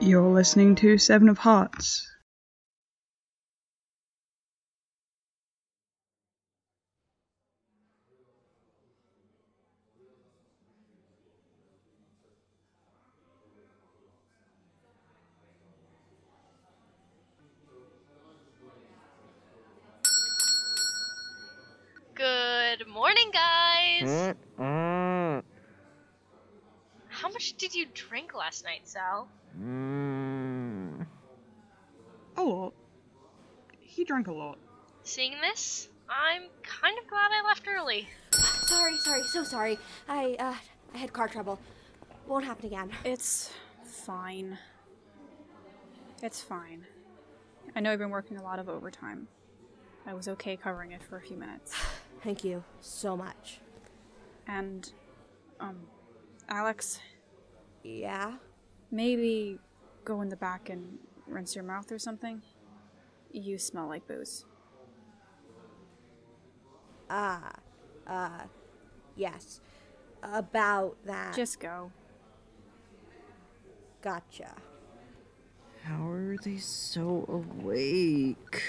You're listening to Seven of Hearts. Did you drink last night, Sal? mm, A lot. He drank a lot. Seeing this, I'm kind of glad I left early. Sorry, sorry, so sorry. I uh I had car trouble. Won't happen again. It's fine. It's fine. I know I've been working a lot of overtime. I was okay covering it for a few minutes. Thank you so much. And, um, Alex, Yeah. maybe go in the back and rinse your mouth or something? You smell like booze. Ah. Uh yes. About that. Just go. gotcha. how are they so awake?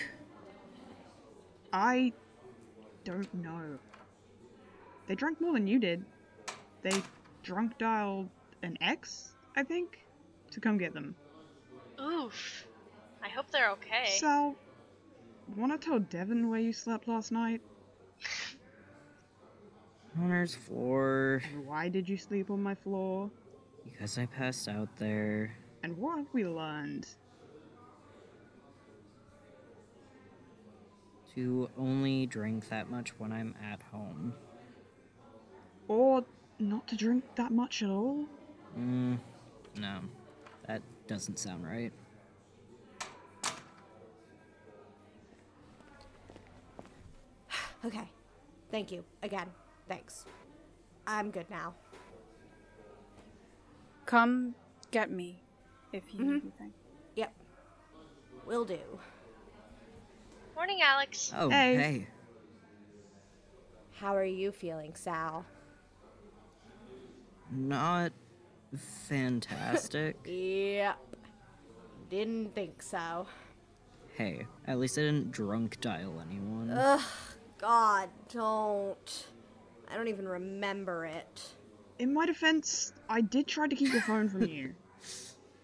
I don't know. They drank more than you did. They drunk dialed an ex, I think, to come get them. Oof. I hope they're okay. So, wanna tell Devon where you slept last night? Connor's floor. And why did you sleep on my floor? Because I passed out there. And what have we learned? To only drink that much when I'm at home. Or not to drink that much at all? Mm, no. That doesn't sound right. Okay. Thank you. Again. Thanks. I'm good now. Come get me if you Mhm. need anything. Yep. Will do. Morning, Alex. Oh, Hey. hey. How are you feeling, Sal? Not fantastic. Yep. Didn't think so. hey, at least I didn't drunk dial anyone. Ugh. God, don't. I don't even remember it. In my defense, I did try to keep your phone from you.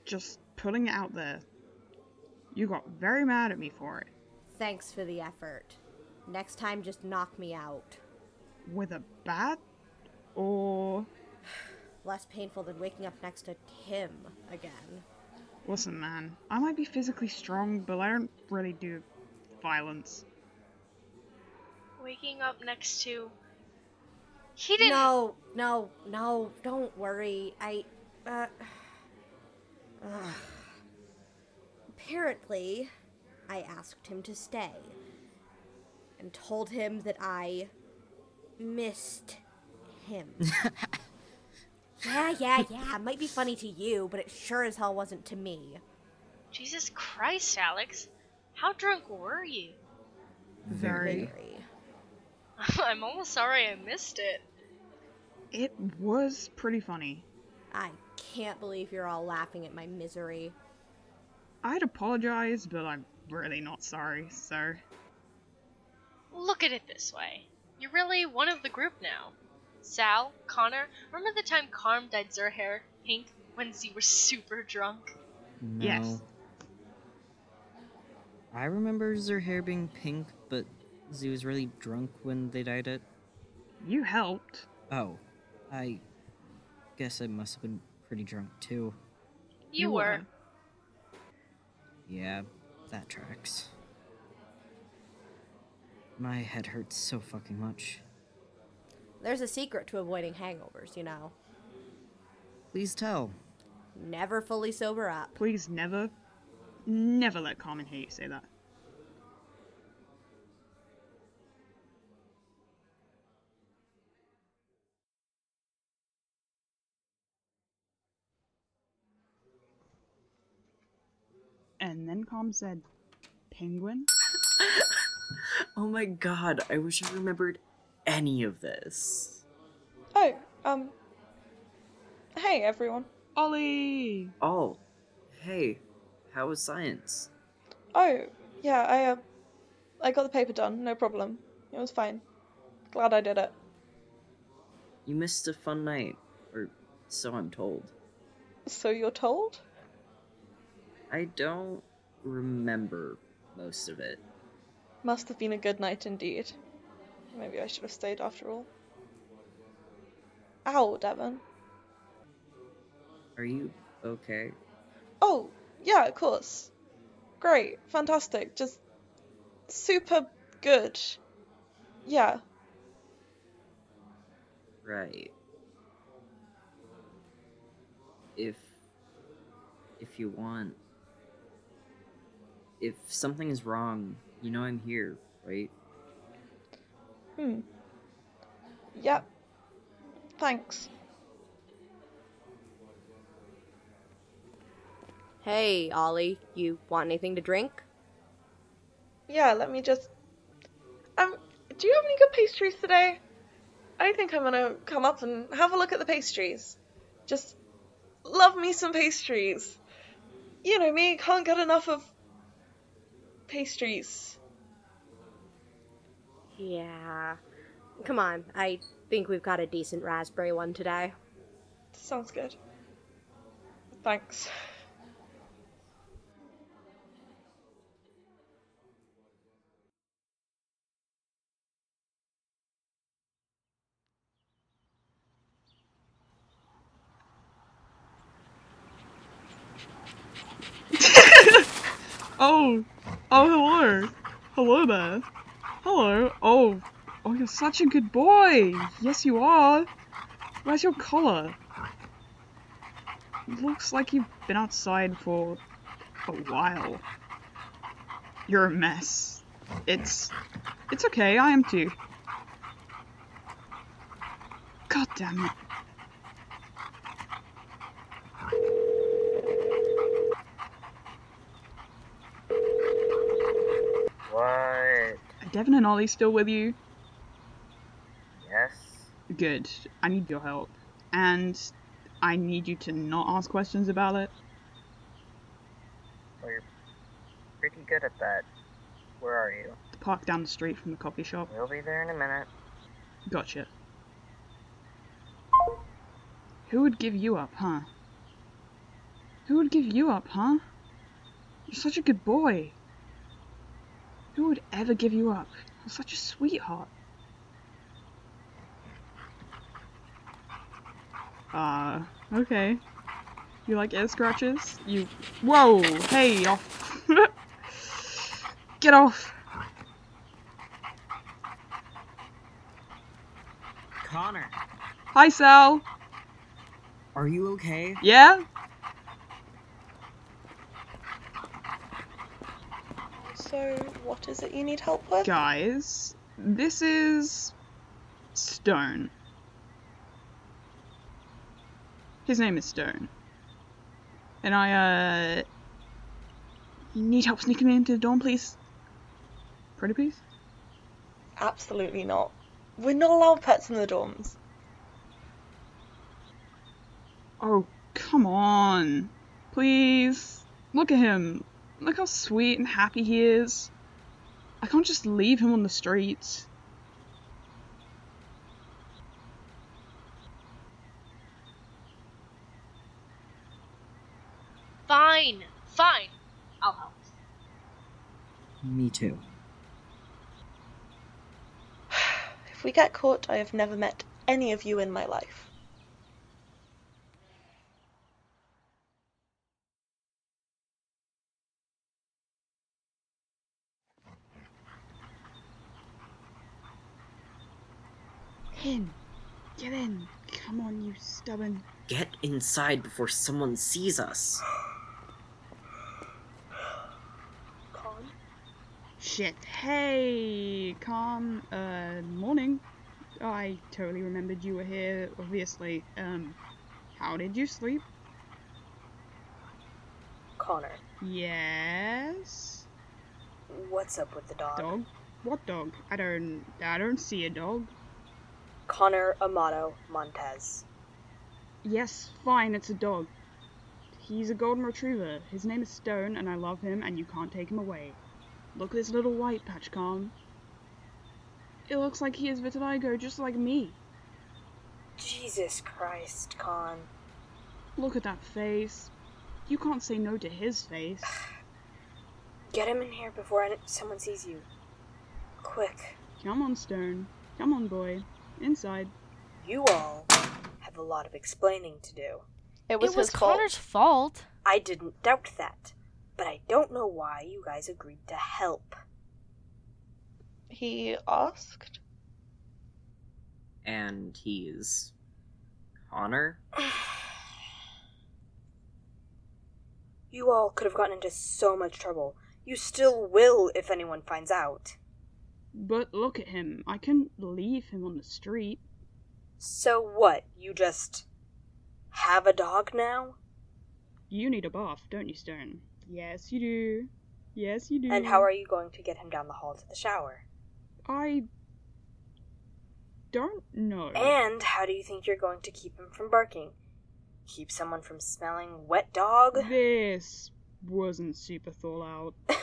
Just putting it out there. You got very mad at me for it. Thanks for the effort. Next time, just knock me out. With a bat? Or. Less painful than waking up next to Tim again. Listen, man, I might be physically strong, but I don't really do violence. Waking up next to. He didn't. No, no, no, don't worry. I, uh. ugh. Apparently, I asked him to stay. And told him that I missed him. yeah, yeah, yeah. It might be funny to you, but it sure as hell wasn't to me. Jesus Christ, Alex. How drunk were you? Very. Very. I'm almost sorry I missed it. It was pretty funny. I can't believe you're all laughing at my misery. I'd apologize, but I'm really not sorry, so. Look at it this way. You're really one of the group now. Sal, Connor, remember the time Carm dyed her hair pink when Z were super drunk? no. Yes. I remember her hair being pink, but Z was really drunk when they dyed it. You helped. Oh, I guess I must have been pretty drunk too. You, You were. were. Yeah, that tracks. My head hurts so fucking much. There's a secret to avoiding hangovers, you know. Please tell. Never fully sober up. Please never, never let Carmen hear you say that. And then Carm said, penguin? oh my god, I wish I remembered any of this. Oh, um. Hey, everyone. Ollie! Oh, hey, how was science? Oh, yeah, I, uh. I got the paper done, no problem. It was fine. Glad I did it. You missed a fun night, or so I'm told. So you're told? I don't remember most of it. Must have been a good night indeed. Maybe I should have stayed after all. Ow, Devon. Are you okay? Oh, yeah, of course. Great, fantastic, just super good. Yeah. Right. If if you want if something is wrong, you know I'm here, right? Hmm. Yep. Thanks. Hey, Ollie, you want anything to drink? Yeah, let me just. Um, do you have any good pastries today? I think I'm gonna come up and have a look at the pastries. Just love me some pastries. You know me, can't get enough of pastries. Yeah. Come on, I think we've got a decent raspberry one today. Sounds good. Thanks. Oh! Oh, hello! Hello there! Hello! Oh! Oh, you're such a good boy! Yes, you are! Where's your collar? Looks like you've been outside for a while. You're a mess. It's. It's okay, I am too. God damn it. Devon and Ollie still with you? Yes? Good. I need your help. And I need you to not ask questions about it. Well, you're pretty good at that. Where are you? The park down the street from the coffee shop. We'll be there in a minute. Gotcha. Who would give you up, huh? Who would give you up, huh? You're such a good boy. Who would ever give you up? You're such a sweetheart. Uh, okay. You like air scratches? You. Whoa! Hey, off! Get off! Connor, Hi, Sal! are you okay? Yeah? So, what is it you need help with? Guys, this is. Stone. His name is Stone. And I, uh. You need help sneaking me into the dorm, please? Pretty please? Absolutely not. We're not allowed pets in the dorms. Oh, come on. Please. Look at him. Look how sweet and happy he is. I can't just leave him on the streets. Fine, fine. I'll help. Me too. If we get caught, I have never met any of you in my life. In. Get in. Come on, you stubborn. Get inside before someone sees us. Con? Shit. Hey, Carm. Uh, morning. I totally remembered you were here, obviously. Um, how did you sleep? Connor, Yes. what's up with the dog? Dog? What dog? I don't. I don't see a dog. Connor Amato Montez. Yes, fine, it's a dog. He's a golden retriever. His name is Stone, and I love him, and you can't take him away. Look at this little white patch, Carm. It looks like he has vitiligo, just like me. Jesus Christ, Con. Look at that face. You can't say no to his face. Get him in here before someone sees you. Quick. Come on, Stone. Come on, boy. Inside. You all have a lot of explaining to do. It was, it was his fault. Connor's fault. I didn't doubt that, but I don't know why you guys agreed to help. He asked. And he's. Connor? You all could have gotten into so much trouble. You still will if anyone finds out. But look at him. I couldn't leave him on the street. So what? You just have a dog now? You need a bath, don't you, Stone? Yes, you do. Yes, you do. And how are you going to get him down the hall to the shower? I don't know. And how do you think you're going to keep him from barking? Keep someone from smelling wet dog? This wasn't super thought out.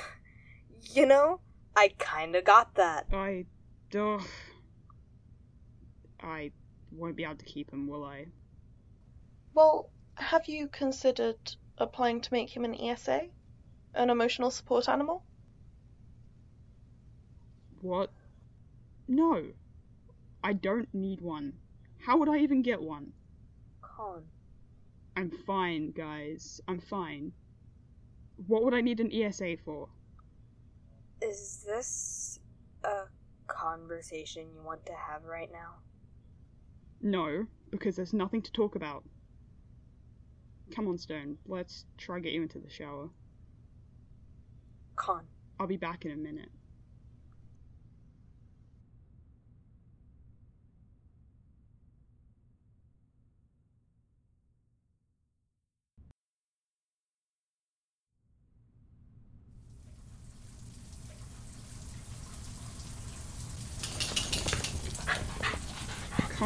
You know, I kinda got that. I. Ugh. I won't be able to keep him, will I? Well, have you considered applying to make him an ESA? An emotional support animal? What? No. I don't need one. How would I even get one? Con. I'm fine, guys. I'm fine. What would I need an ESA for? Is this a conversation you want to have right now? No, because there's nothing to talk about. Come on, Stone. Let's try get you into the shower. Con. I'll be back in a minute.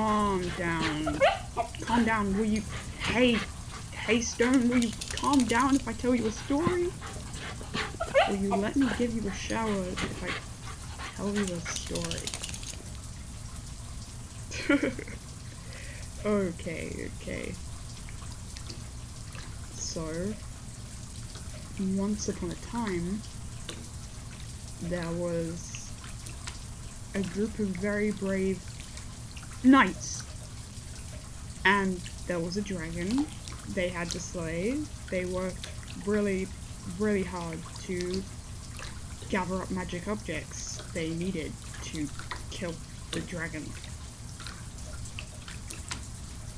Calm down. Calm down, will you? Hey, hey, Stone, will you calm down if I tell you a story? Will you let me give you a shower if I tell you a story? okay, okay. So, once upon a time, there was a group of very brave knights. And there was a dragon they had to slay. They worked really, really hard to gather up magic objects they needed to kill the dragon.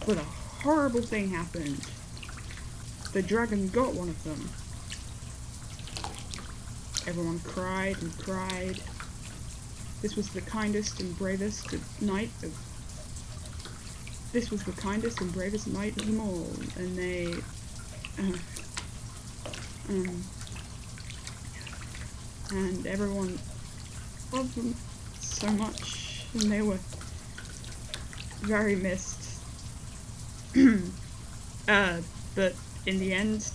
But a horrible thing happened. The dragon got one of them. Everyone cried and cried. This was the kindest and bravest knight of this was the kindest and bravest knight of them all, and they, uh, um, and everyone loved them so much, and they were very missed. uh, but in the end,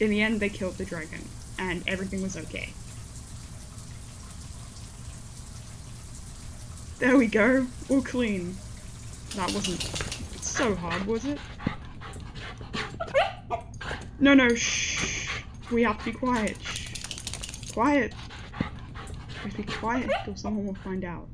in the end, they killed the dragon, and everything was okay. There we go, all clean. That wasn't so hard, was it? No, no, shh. We have to be quiet. Shh. Quiet. We have to be quiet or someone will find out.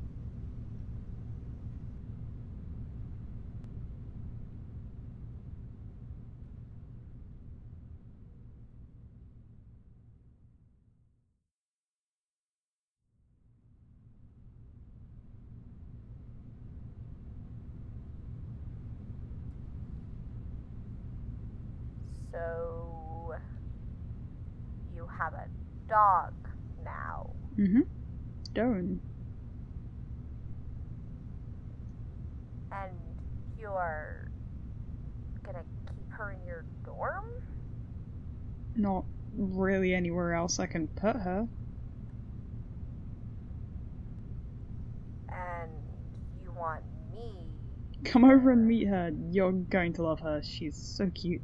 So you have a dog now. Mm-hmm. Stone. And you're gonna keep her in your dorm? not really anywhere else I can put her. And you want me? Come over and meet her. You're going to love her. She's so cute.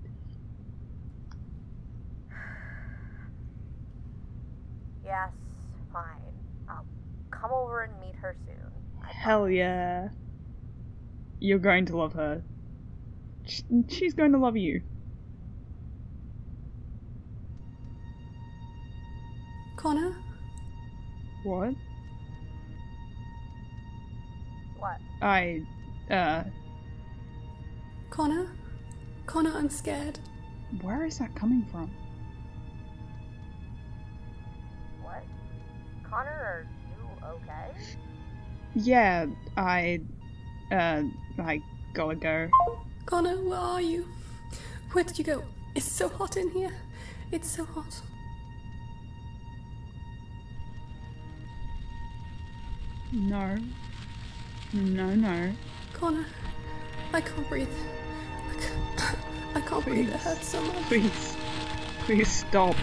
Yes, fine. I'll come over and meet her soon. Hell yeah. You're going to love her. She's going to love you. Connor? What? What? I, uh, Connor? Connor, I'm scared. where is that coming from? Connor, are you okay? Yeah, I, uh, I gotta go. Connor, where are you? Where did you go? It's so hot in here. It's so hot. No. No, no. Connor, I can't breathe. I can't, I can't breathe. It hurts so much. Please. Please stop.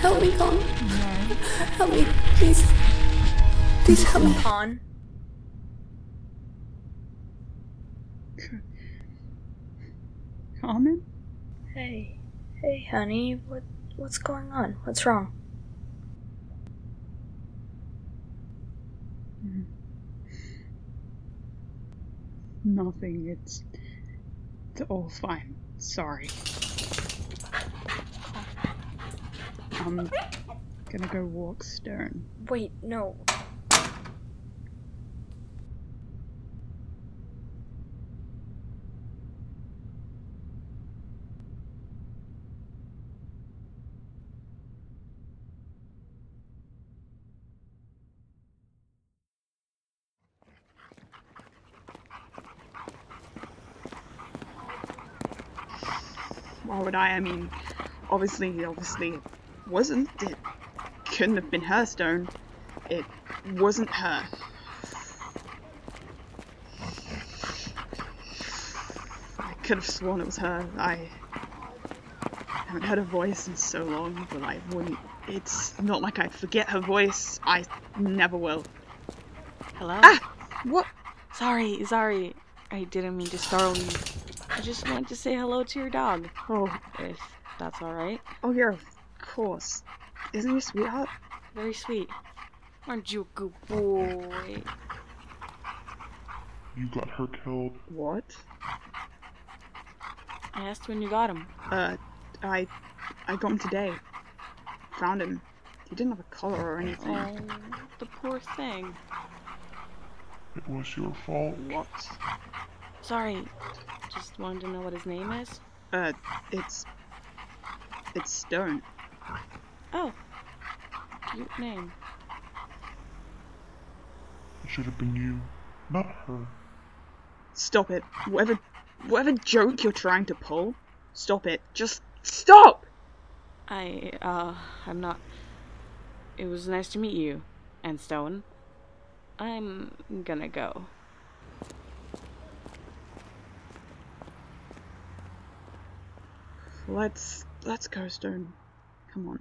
Help me, Connor. No. Help me, please. Please help me. Con. Carmen? Hey. Hey, honey. What what's going on? What's wrong? Nothing. It's, it's all fine. Sorry. I'm gonna go walk Stone. Wait, no. Why would I? I mean, obviously, obviously, wasn't. It couldn't have been her stone. It wasn't her. I could have sworn it was her. I haven't heard her voice in so long, but I wouldn't. It's not like I forget her voice. I never will. Hello? Ah! What? Sorry, sorry. I didn't mean to startle you. I just wanted to say hello to your dog. Oh, If that's alright. oh of course. Isn't he a sweetheart? Very sweet. Aren't you a good boy? You got her killed. What? I asked when you got him. Uh, I, I got him today. Found him. He didn't have a collar or anything. Oh, the poor thing. It was your fault. What? Sorry. Just wanted to know what his name is. Uh, it's, it's Stone. Oh. Cute name. It should have been you, not her. Stop it. Whatever, whatever joke you're trying to pull, stop it. Just stop! I, uh, I'm not. It was nice to meet you, and Stone. I'm gonna go. Let's, let's go, Stone. Come on.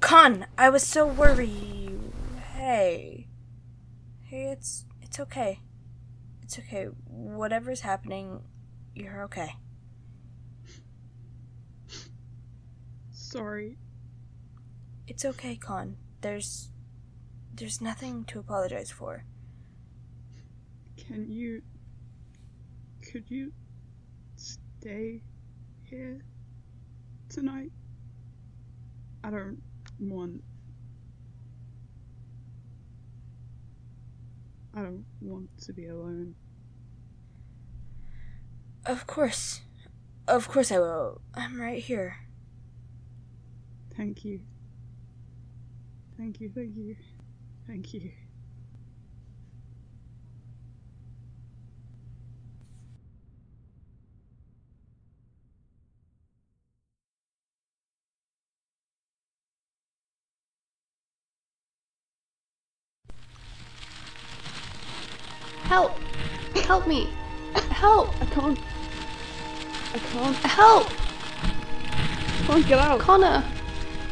Con, I was so worried. Hey. Hey, it's it's okay. It's okay. Whatever's happening, you're okay. Sorry. It's okay, Con. There's there's nothing to apologize for. Can you, could you stay here tonight? I don't want. I don't want to be alone. Of course. Of course I will. I'm right here. Thank you. Thank you, thank you, Thank you. Help! Help me! Help! I can't. I can't. Help! I can't get out. Connor!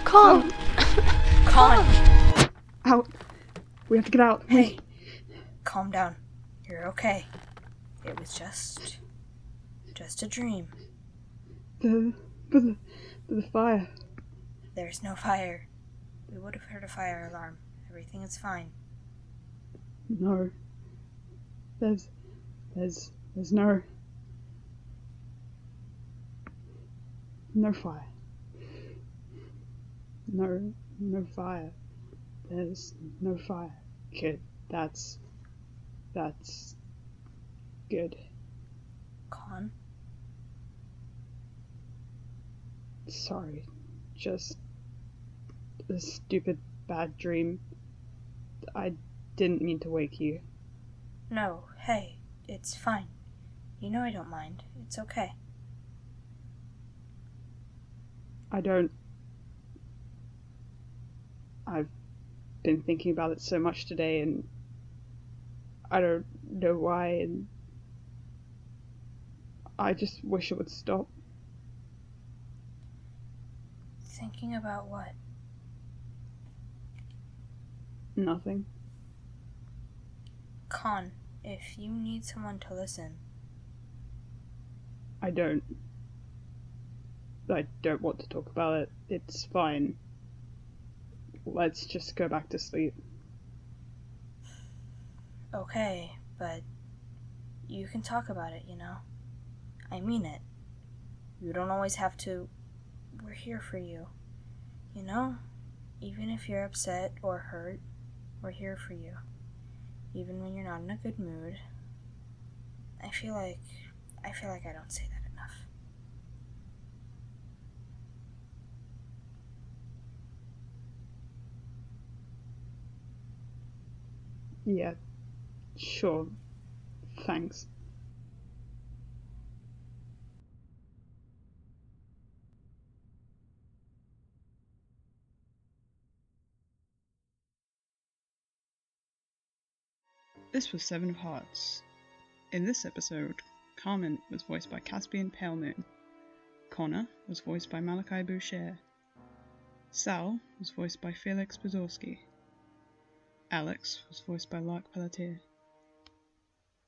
Con! Con! Out. We have to get out. Hey, calm down. You're okay. It was just. just a dream. The, the, the fire. There's no fire. We would have heard a fire alarm. Everything is fine. No. There's, there's, there's no. No fire. No, no fire. There's no fire. Kid, that's. That's. Good. Con? Sorry. Just. A stupid bad dream. I didn't mean to wake you. No, hey, it's fine. You know I don't mind. It's okay. I don't. I've been thinking about it so much today, and I don't know why, and I just wish it would stop. Thinking about what? Nothing. Con, if you need someone to listen, I don't. I don't want to talk about it. It's fine. Let's just go back to sleep. okay, but you can talk about it, you know? I mean it. You don't always have to. We're here for you. You know? Even if you're upset or hurt, we're here for you. Even when you're not in a good mood. I feel like. I feel like I don't say that enough. Yeah, sure. Thanks. This was Seven of Hearts. In this episode, Carmen was voiced by Caspian Palemoon. Connor was voiced by Malachi Boucher. Sal was voiced by Felix Pozorski. Alex was voiced by Lark Pelletier.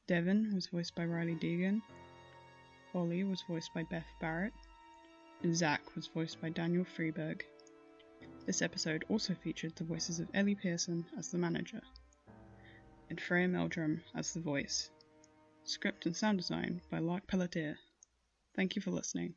Devon was voiced by Riley Deegan. Ollie was voiced by Beth Barrett. And Zach was voiced by Daniel Freeberg. This episode also featured the voices of Ellie Pearson as the manager and Freya Meldrum as the voice. Script and sound design by Lark Pelletier. Thank you for listening.